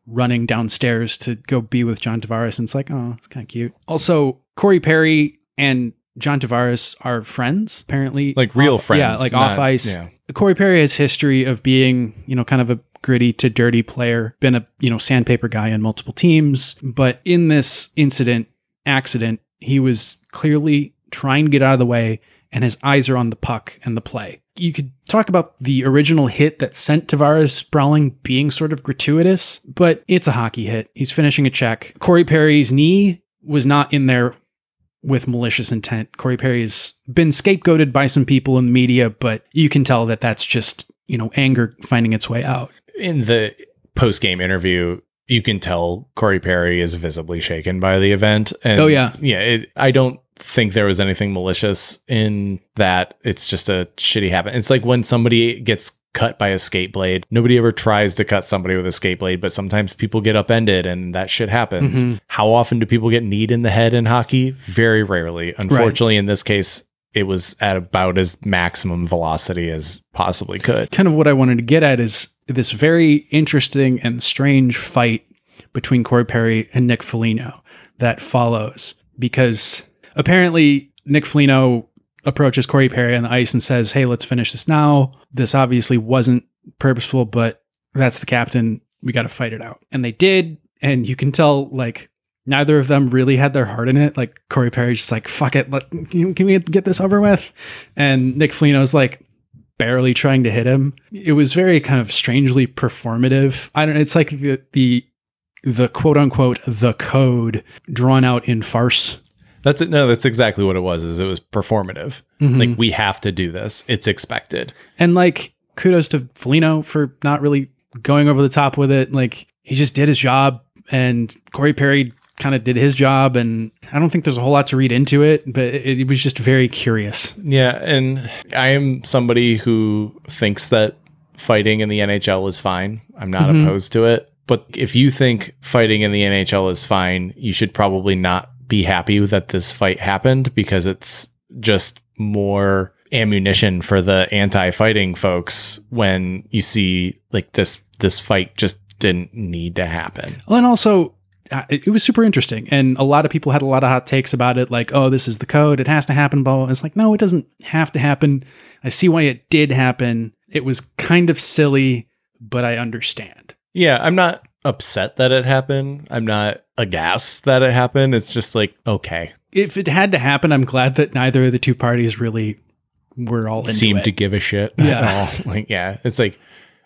running downstairs to go be with John Tavares, and it's like, oh, it's kind of cute. Also, Corey Perry and John Tavares are friends, apparently, like real Off- friends. yeah, like not- off ice. Yeah. Corey Perry has history of being, you know, kind of a gritty to dirty player, been a, you know, sandpaper guy on multiple teams. But in this incident, accident, he was clearly trying to get out of the way and his eyes are on the puck and the play. You could talk about the original hit that sent Tavares sprawling being sort of gratuitous, but it's a hockey hit. He's finishing a check. Corey Perry's knee was not in there with malicious intent. Corey Perry has been scapegoated by some people in the media, but you can tell that that's just, you know, anger finding its way out. In the post game interview, you can tell Corey Perry is visibly shaken by the event. And Oh, yeah. yeah. It, I don't think there was anything malicious in that. It's just a shitty habit. It's like when somebody gets cut by a skate blade. Nobody ever tries to cut somebody with a skate blade, but sometimes people get upended and that shit happens. Mhm. How often do people get kneed in the head in hockey? Very rarely. Unfortunately, in this case, it was at about as maximum velocity as possibly could. Kind of what I wanted to get at is this very interesting and strange fight between Corey Perry and Nick Foligno that follows because apparently Nick Foligno approaches Corey Perry on the ice and says, Hey, let's finish this now. This obviously wasn't purposeful, but that's the captain. We got to fight it out. And they did. And you can tell, like, neither of them really had their heart in it. Like, Corey Perry's just like, fuck it. Let, can, can we get this over with? And Nick Foligno's like, barely trying to hit him. It was very kind of strangely performative. I don't. Know, it's like the the the quote unquote the code drawn out in farce. That's it. No, that's exactly what it was. Is it was performative. Mhm. Like we have to do this. It's expected. and like kudos to Foligno for not really going over the top with it. Like he just did his job, and Corey Perry kind of did his job. And I don't think there's a whole lot to read into it, but it, it was just very curious. Yeah, and I am somebody who thinks that fighting in the NHL is fine. I'm not Mhm. opposed to it. But if you think fighting in the NHL is fine, you should probably not be happy that this fight happened because it's just more ammunition for the anti-fighting folks when you see like this this fight just didn't need to happen. Well, and also, uh, it, it was super interesting. And a lot of people had a lot of hot takes about it, like, oh, this is the code. It has to happen. Blah, blah. blah. It's like, no, it doesn't have to happen. I see why it did happen. It was kind of silly, but I understand. Yeah, I'm not upset that it happened. I'm not aghast that it happened. It's just like, okay. If it had to happen, I'm glad that neither of the two parties really were all into seem it. to give a shit Yeah. at all. (laughs) Like, yeah, it's like,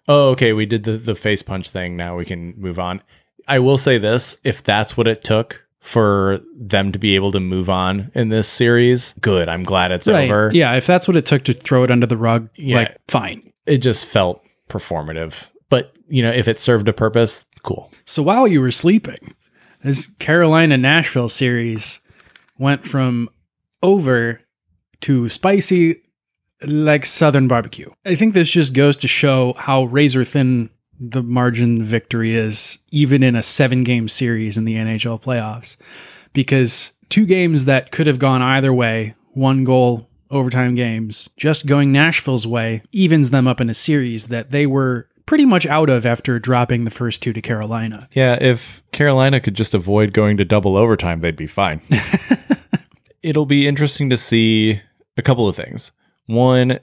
oh, okay, we did the, the face punch thing. Now we can move on. I will say this if that's what it took for them to be able to move on in this series. Good. I'm glad it's over. Yeah, if that's what it took to throw it under the rug, Yeah. like fine. It just felt performative. But, you know, if it served a purpose, cool. So while you were sleeping, this Carolina Nashville series went from over to spicy like southern barbecue. I think this just goes to show how razor thin the margin victory is even in a 7 game series in the NHL playoffs because two games that could have gone either way, one goal overtime games, just going Nashville's way evens them up in a series that they were pretty much out of after dropping the first two to Carolina. Yeah, if Carolina could just avoid going to double overtime, they'd be fine. (laughs) It'll be interesting to see a couple of things. One,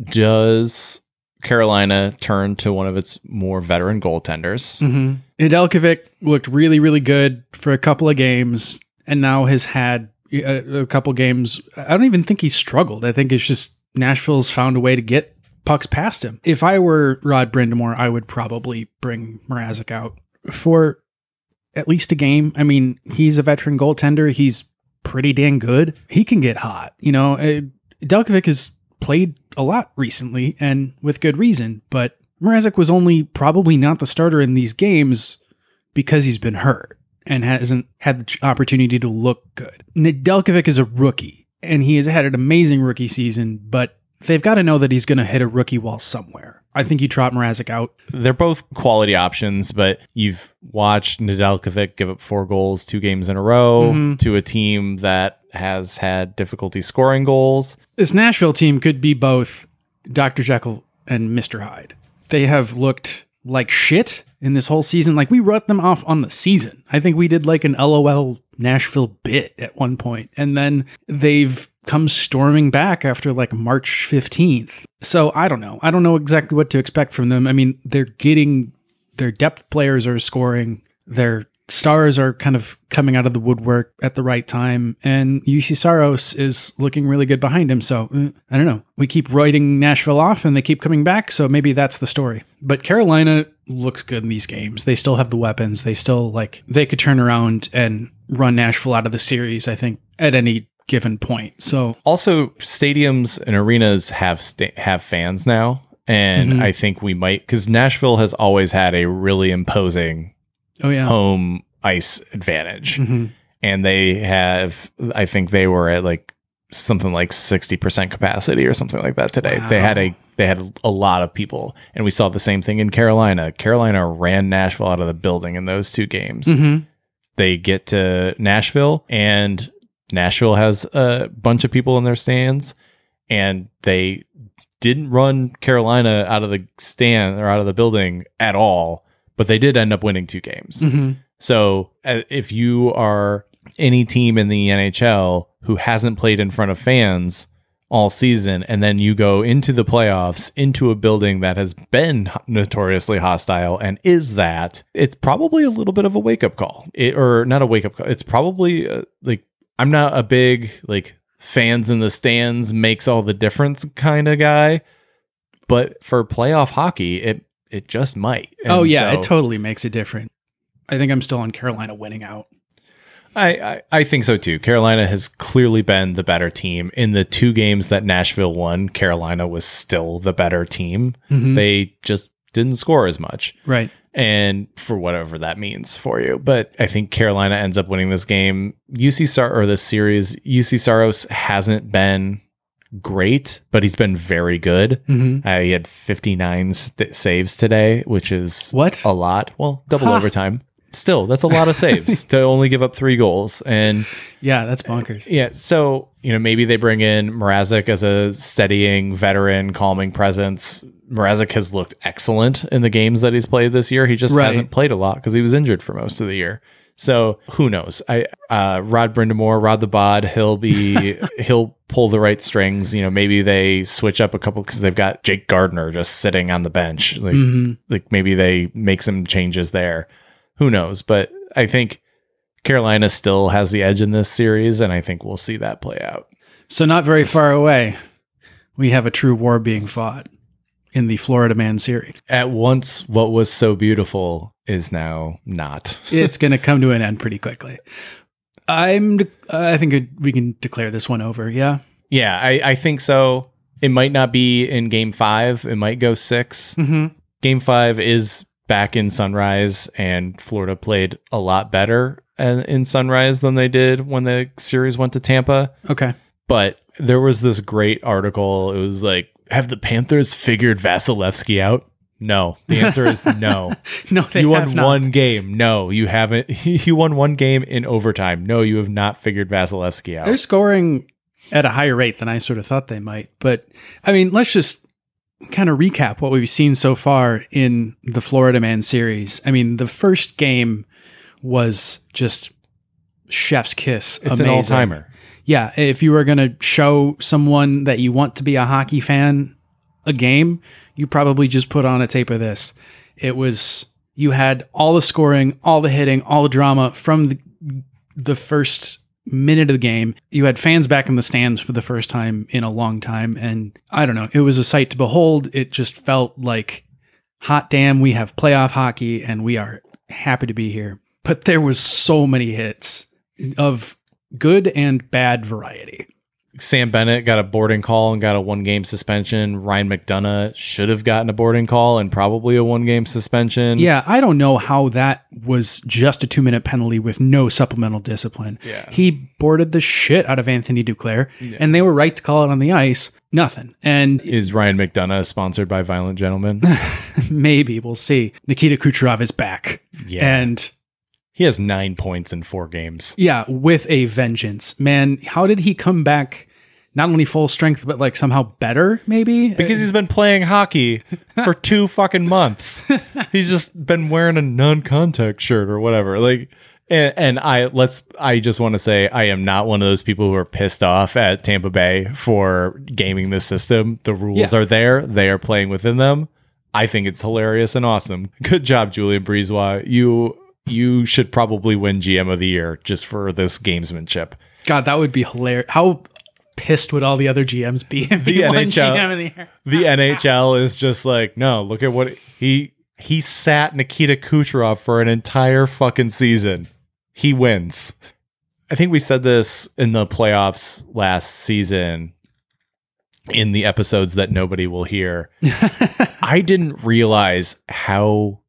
does Carolina turn to one of its more veteran goaltenders? Mm-hmm. Nedeljkovic looked really, really good for a couple of games, and now has had a, a couple games. I don't even think he struggled. I think it's just Nashville's found a way to get pucks past him. If I were Rod Brind'Amour, I would probably bring Mrazek out for at least a game. I mean, he's a veteran goaltender. He's pretty dang good. He can get hot. You know, uh, Delkovic has played a lot recently and with good reason, but Mrazek was only probably not the starter in these games because he's been hurt and hasn't had the opportunity to look good. Nedeljkovic is a rookie and he has had an amazing rookie season, but they've got to know that he's going to hit a rookie wall somewhere. I think you trot Mrazek out. They're both quality options, but you've watched Nedeljkovic give up four goals two games in a row Mhm. to a team that has had difficulty scoring goals. This Nashville team could be both Dr. Jekyll and Mr. Hyde. They have looked like shit in this whole season. Like we wrote them off on the season. I think we did like an LOL Nashville bit at one point, and then they've come storming back after like March 15th. So I don't know. I don't know exactly what to expect from them. I mean, they're getting their depth players are scoring. Their stars are kind of coming out of the woodwork at the right time, and Juuse Saros is looking really good behind him. So uh, I don't know. We keep writing Nashville off, and they keep coming back. So maybe that's the story. But Carolina looks good in these games. They still have the weapons. They still like they could turn around and run Nashville out of the series. I think at any given point. So Also, stadiums and arenas have sta- have fans now, and Mhm. I think we might because Nashville has always had a really imposing oh yeah. home ice advantage. Mhm. and they have i think they were at like something like 60% capacity or something like that today they had a they had a lot of people and we saw the same thing in carolina carolina ran nashville out of the building in those two games Mhm. they get to nashville and nashville has a bunch of people in their stands and they didn't run carolina out of the stand or out of the building at all but they did end up winning two games Mhm. so uh, if you are any team in the NHL who hasn't played in front of fans all season and then you go into the playoffs into a building that has been notoriously hostile and is that it's probably a little bit of a wake up call it, or not a wake up call it's probably uh, like I'm not a big like fans in the stands makes all the difference kind of guy but for playoff hockey it it just might Oh yeah, so- it totally makes a difference. I think I'm still on Carolina winning out. I, I, I think so too. Carolina has clearly been the better team. In the two games that Nashville won, Carolina was still the better team. Mhm. They just didn't score as much. Right. And for whatever that means for you. But I think Carolina ends up winning this game. Juuse Sar or this series, Juuse Saros hasn't been great, but he's been very good. hmm Uh, he had 59 st- saves today, which is What? a lot. Well, double Ha. overtime. Still, that's a lot of saves (laughs) to only give up three goals. And Yeah, that's bonkers. yeah, so you know maybe they bring in Mrazek as a steadying veteran, calming presence. Mrazek has looked excellent in the games that he's played this year. He just Right. hasn't played a lot because he was injured for most of the year. So who knows? I uh, Rod Brind'Amour, Rod the Bod. He'll be (laughs) he'll pull the right strings. You know, maybe they switch up a couple because they've got Jake Gardiner just sitting on the bench. Like hmm like maybe they make some changes there. Who knows? But I think Carolina still has the edge in this series, and I think we'll see that play out. So not very far away, we have a true war being fought in the Florida Man series. At once, what was so beautiful is now not. (laughs) it's going to come to an end pretty quickly. I'm. I think we can declare this one over. Yeah. Yeah, I, I think so. It might not be in game five. It might go 6 Mm-hmm. Game five is back in Sunrise, and Florida played a lot better uh, in Sunrise than they did when the series went to Tampa. Okay. But there was this great article. It was like, have the Panthers figured Vasilevskiy out? No. The answer is no. (laughs) No, they you won one game. No, you haven't. (laughs) You won one game in overtime. No, you have not figured Vasilevskiy out. They're scoring at a higher rate than I sort of thought they might. But I mean, let's just kind of recap what we've seen so far in the Florida Man series. I mean, the first game was just chef's kiss. it's an Amazing. all timer. Yeah, if you were going to show someone that you want to be a hockey fan a game, you probably just put on a tape of this. It was you had all the scoring, all the hitting, all the drama from the, the first minute of the game. You had fans back in the stands for the first time in a long time and I don't know, it was a sight to behold. It just felt like hot damn, we have playoff hockey and we are happy to be here. But there was so many hits of good and bad variety. Sam Bennett got a boarding call and got a one game suspension. Ryan McDonagh should have gotten a boarding call and probably a one game suspension. Yeah, I don't know how that was just a two minute penalty with no supplemental discipline. Yeah. He boarded the shit out of Anthony Duclair, and they were right to call it on the ice. Nothing. And Is Ryan McDonagh sponsored by Violent Gentlemen? (laughs) maybe we'll see. Nikita Kucherov is back. Yeah. And he has nine points in four games. yeah, with a vengeance. Man, how did he come back? Not only full strength, but like somehow better, maybe? Because he's uh, been playing hockey (laughs) for two fucking months. (laughs) He's just been wearing a non-contact shirt or whatever. Like, and, and I let's. I just want to say I am not one of those people who are pissed off at Tampa Bay for gaming this system. The rules Yeah. are there. They are playing within them. I think it's hilarious and awesome. Good job, Julien BriseBois. You you should probably win GM of the year just for this gamesmanship. God, that would be hilarious. How pissed would all the other GMs be if The NHL GM of the year? (laughs) the NHL is just like, no, look at what he he sat Nikita Kucherov for an entire fucking season. He wins. I think we said this in the playoffs last season in the episodes that nobody will hear. (laughs) I didn't realize how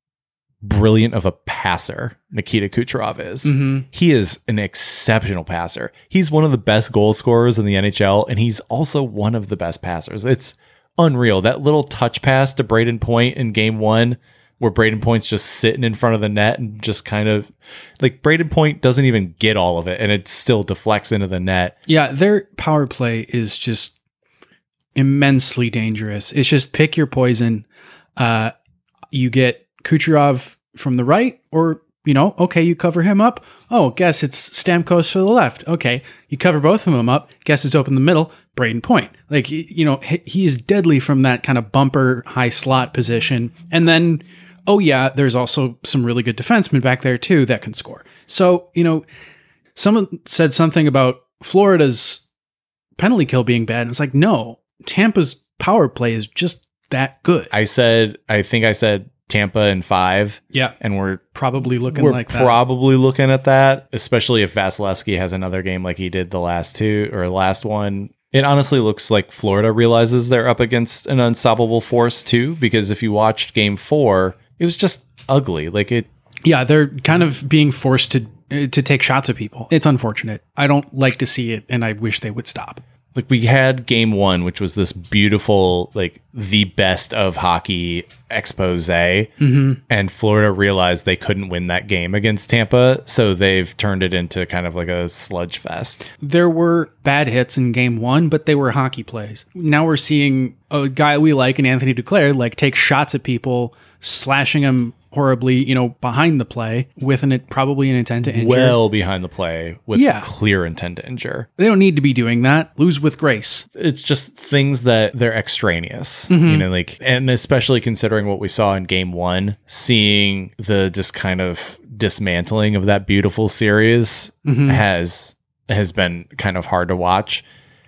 brilliant of a passer Nikita Kucherov is. Mhm. He is an exceptional passer. He's one of the best goal scorers in the NHL, and he's also one of the best passers. It's unreal. That little touch pass to Brayden Point in game one, where Brayden Point's just sitting in front of the net and just kind of like Brayden Point doesn't even get all of it, and it still deflects into the net. Yeah, their power play is just immensely dangerous. It's just pick your poison. Uh, you get Kucherov from the right, or you know, okay, you cover him up. Oh, guess it's Stamkos for the left. Okay, you cover both of them up. Guess it's open the middle. Brayden Point, like you know, he, is deadly from that kind of bumper high slot position, and then. Oh yeah, there's also some really good defensemen back there too that can score. So, you know, someone said something about Florida's penalty kill being bad. And it's like, no, Tampa's power play is just that good. I said, I think I said Tampa in five, yeah, and we're probably looking we're like that. probably looking at that, especially if Vasilevskiy has another game like he did the last two or last one. It honestly looks like Florida realizes they're up against an unstoppable force too, because if you watched game four, it was just ugly. Like it, yeah, they're kind of being forced to to take shots at people. It's unfortunate. I don't like to see it, and I wish they would stop. Like we had game one, which was this beautiful, like the best of hockey expose, Mm-hmm. and Florida realized they couldn't win that game against Tampa, so they've turned it into kind of like a sludge fest. There were bad hits in game one, but they were hockey plays. Now we're seeing a guy we like in Anthony Duclair like take shots at people, slashing them horribly, you know, behind the play with an probably an intent to injure. well behind the play with Yeah. clear intent to injure. they don't need to be doing that. Lose with grace. It's just things that they're extraneous, Mm-hmm. you know, like, and especially considering what we saw in game one, seeing the just kind of dismantling of that beautiful series Mm-hmm. has has been kind of hard to watch.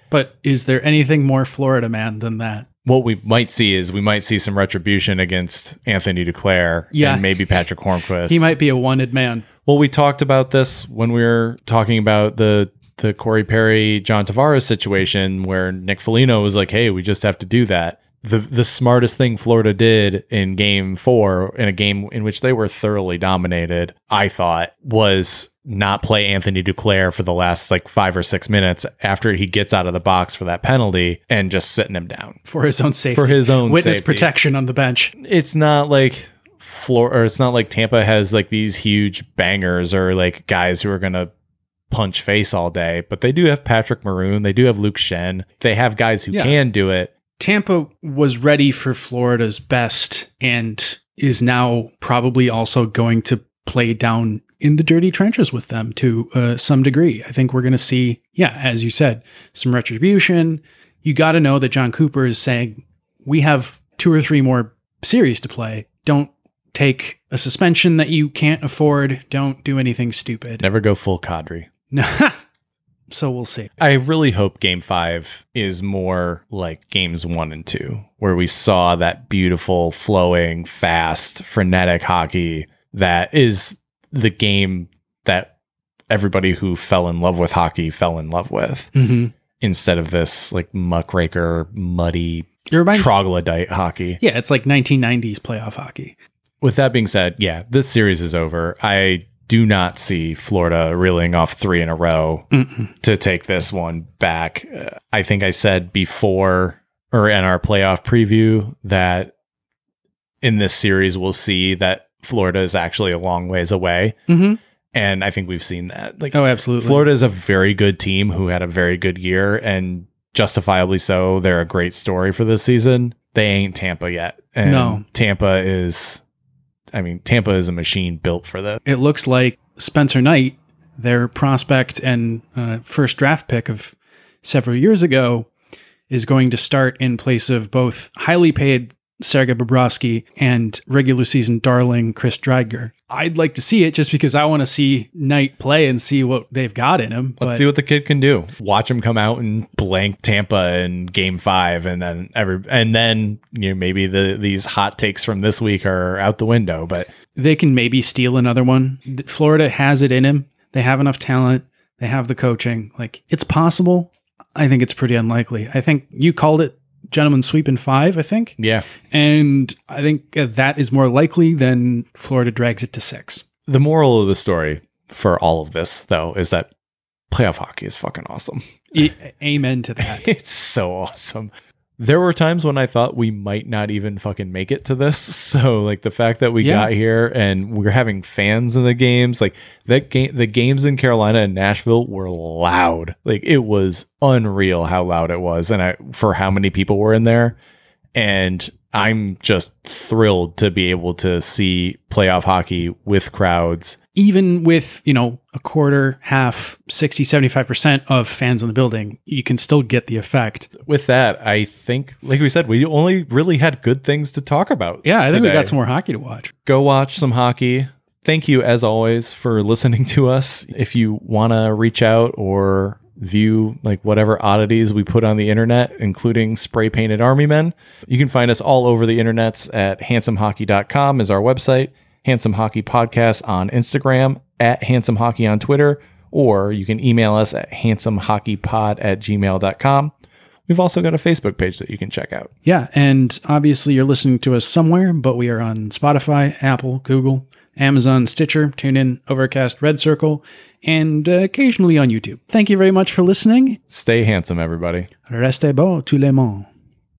But is there anything more Florida man than that? What we might see is we might see some retribution against Anthony Duclair Yeah. and maybe Patric Hornqvist. He might be a wanted man. Well, we talked about this when we were talking about the the Corey Perry John Tavares situation where Nick Foligno was like, "Hey, we just have to do that." The the smartest thing Florida did in game 4 in a game in which they were thoroughly dominated, I thought, was not play Anthony Duclair for the last like 5 or 6 minutes after he gets out of the box for that penalty and just sitting him down For his own safety. for his own Witness safety protection on the bench. it's not like floor or it's not like Tampa has like these huge bangers or like guys who are gonna punch face all day, but they do have Patrick Maroon, they do have Luke Schenn, they have guys who Yeah. can do it. Tampa was ready for Florida's best and is now probably also going to play down in the dirty trenches with them to uh, some degree. I think we're going to see, yeah, as you said, some retribution. You got to know that Jon Cooper is saying, we have two or three more series to play. Don't take a suspension that you can't afford. Don't do anything stupid. Never go full Kadri. (laughs) so we'll see. I really hope game five is more like games one and two, where we saw that beautiful, flowing, fast, frenetic hockey that is the game that everybody who fell in love with hockey fell in love with Mm-hmm. instead of this like muckraker, muddy, troglodyte hockey. yeah, it's like 1990s playoff hockey. With that being said, yeah, this series is over. I do not see Florida reeling off three in a row Mm-mm. to take this one back. Uh, I think I said before or in our playoff preview that in this series we'll see that Florida is actually a long ways away. Mm-hmm. And I think we've seen that. Like Oh, absolutely. Florida is a very good team who had a very good year and justifiably so. They're a great story for this season. They ain't Tampa yet. And No. Tampa is I mean, Tampa is a machine built for this. it looks like Spencer Knight, their prospect and uh, first draft pick of several years ago, is going to start in place of both highly paid Sergei Bobrovsky and regular season darling Chris Driedger. I'd like to see it just because I want to see Knight play and see what they've got in him. Let's see what the kid can do. Watch him come out and blank Tampa in game five and then every and then you know maybe the these hot takes from this week are out the window. But they can maybe steal another one. Florida has it in him. They have enough talent. They have the coaching. Like it's possible. I think it's pretty unlikely. I think you called it gentleman sweep in five. I think, yeah. and I think uh, that is more likely than Florida drags it to six. The moral of the story for all of this though is that playoff hockey is fucking awesome. E- amen to that. (laughs) It's so awesome. There were times when I thought we might not even fucking make it to this. (laughs) So like the fact that we Yeah. got here and we're having fans in the games, like that game the games in Carolina and Nashville were loud. Like it was unreal how loud it was and I for how many people were in there. And I'm just thrilled to be able to see playoff hockey with crowds. Even with you know a quarter, half, 60, 75 percent of fans in the building, you can still get the effect. With that, I think like we said, we only really had good things to talk about. Yeah, I think we got some more hockey to watch. go watch some hockey. Thank you, as always, for listening to us. If you want to reach out or view like whatever oddities we put on the internet, including spray painted army men, you can find us all over the internets at handsomehockey.com is our website, Handsome Hockey Podcast on Instagram, at Handsome Hockey on Twitter, or you can email us at handsomehockeypod at gmail.com. We've also got a Facebook page that you can check out. Yeah, and obviously you're listening to us somewhere, but we are on Spotify, Apple, Google, Amazon, Stitcher, TuneIn, Overcast, Red Circle, and uh, occasionally on YouTube. Thank you very much for listening. Stay handsome, everybody. Restez beau tout le monde.